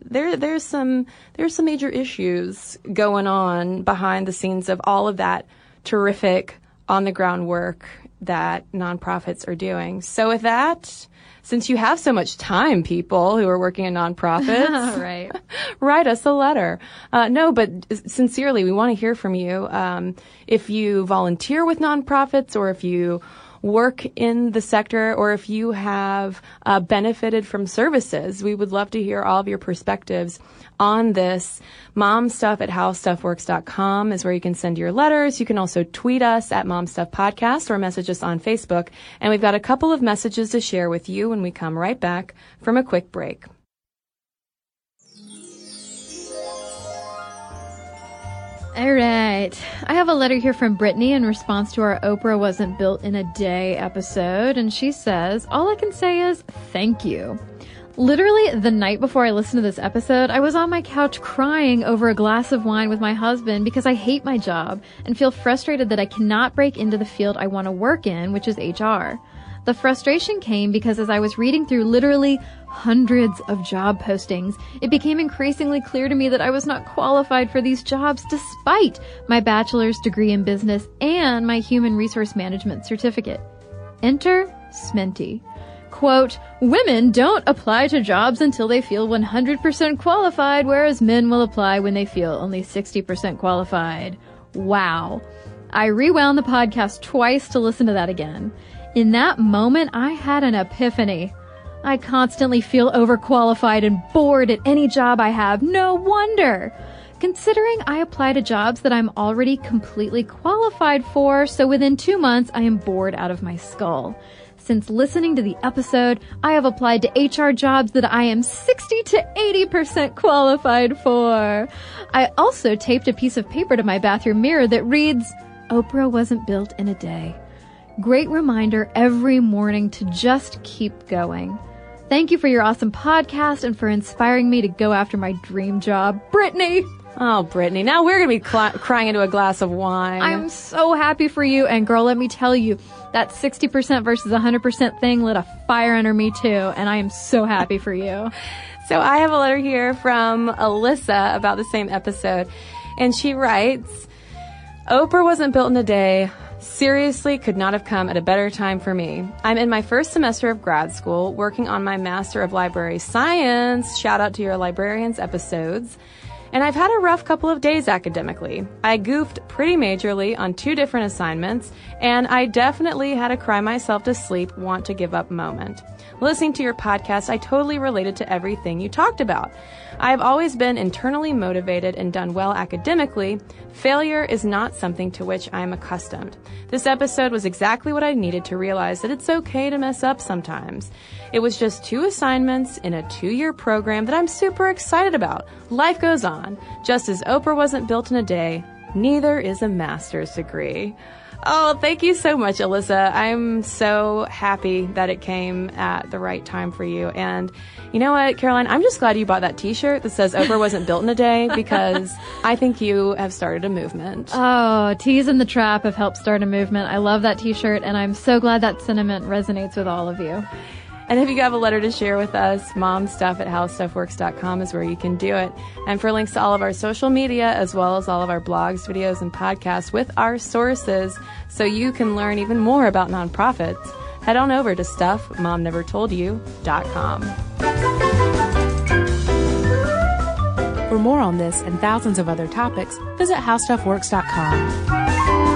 there, there's some, there's some major issues going on behind the scenes of all of that terrific on the ground work that nonprofits are doing. So with that, since you have so much time, people who are working in nonprofits, (laughs) right. (laughs) write us a letter. Uh, no, but sincerely, we want to hear from you. Um, if you volunteer with nonprofits or if you work in the sector or if you have uh, benefited from services, we would love to hear all of your perspectives on this. Momstuff at howstuffworks.com is where you can send your letters. You can also tweet us at momstuffpodcast or message us on Facebook. And we've got a couple of messages to share with you when we come right back from a quick break. All right. I have a letter here from Brittany in response to our Oprah Wasn't Built in a Day episode, and she says, All I can say is thank you. Literally, the night before I listened to this episode, I was on my couch crying over a glass of wine with my husband because I hate my job and feel frustrated that I cannot break into the field I want to work in, which is HR. The frustration came because as I was reading through literally hundreds of job postings, it became increasingly clear to me that I was not qualified for these jobs despite my bachelor's degree in business and my human resource management certificate. Enter Sminty. Quote, women don't apply to jobs until they feel 100% qualified, whereas men will apply when they feel only 60% qualified. Wow. I rewound the podcast twice to listen to that again. In that moment, I had an epiphany. I constantly feel overqualified and bored at any job I have. No wonder. Considering I apply to jobs that I'm already completely qualified for, so within two months I am bored out of my skull. Since listening to the episode, I have applied to HR jobs that I am 60 to 80% qualified for. I also taped a piece of paper to my bathroom mirror that reads, Oprah wasn't built in a day. Great reminder every morning to just keep going. Thank you for your awesome podcast and for inspiring me to go after my dream job. Brittany! Oh, Brittany. Now we're going to be cl- crying into a glass of wine. I'm so happy for you. And girl, let me tell you, that 60% versus 100% thing lit a fire under me too. And I am so happy for you. (laughs) so I have a letter here from Alyssa about the same episode. And she writes, Oprah wasn't built in a day. Seriously, could not have come at a better time for me. I'm in my first semester of grad school, working on my Master of Library Science. Shout out to your librarians episodes. And I've had a rough couple of days academically. I goofed pretty majorly on two different assignments, and I definitely had a cry myself to sleep, want to give up moment. Listening to your podcast, I totally related to everything you talked about. I have always been internally motivated and done well academically. Failure is not something to which I am accustomed. This episode was exactly what I needed to realize that it's okay to mess up sometimes. It was just two assignments in a two year program that I'm super excited about. Life goes on. Just as Oprah wasn't built in a day, neither is a master's degree. Oh, thank you so much, Alyssa. I'm so happy that it came at the right time for you. And you know what, Caroline? I'm just glad you bought that T-shirt that says Oprah wasn't built in a day (laughs) because I think you have started a movement. Oh, Tease in the Trap have helped start a movement. I love that T-shirt, and I'm so glad that sentiment resonates with all of you. And if you have a letter to share with us, momstuff at howstuffworks.com is where you can do it. And for links to all of our social media, as well as all of our blogs, videos, and podcasts with our sources, so you can learn even more about nonprofits, head on over to stuffmomnevertoldyou.com. For more on this and thousands of other topics, visit howstuffworks.com.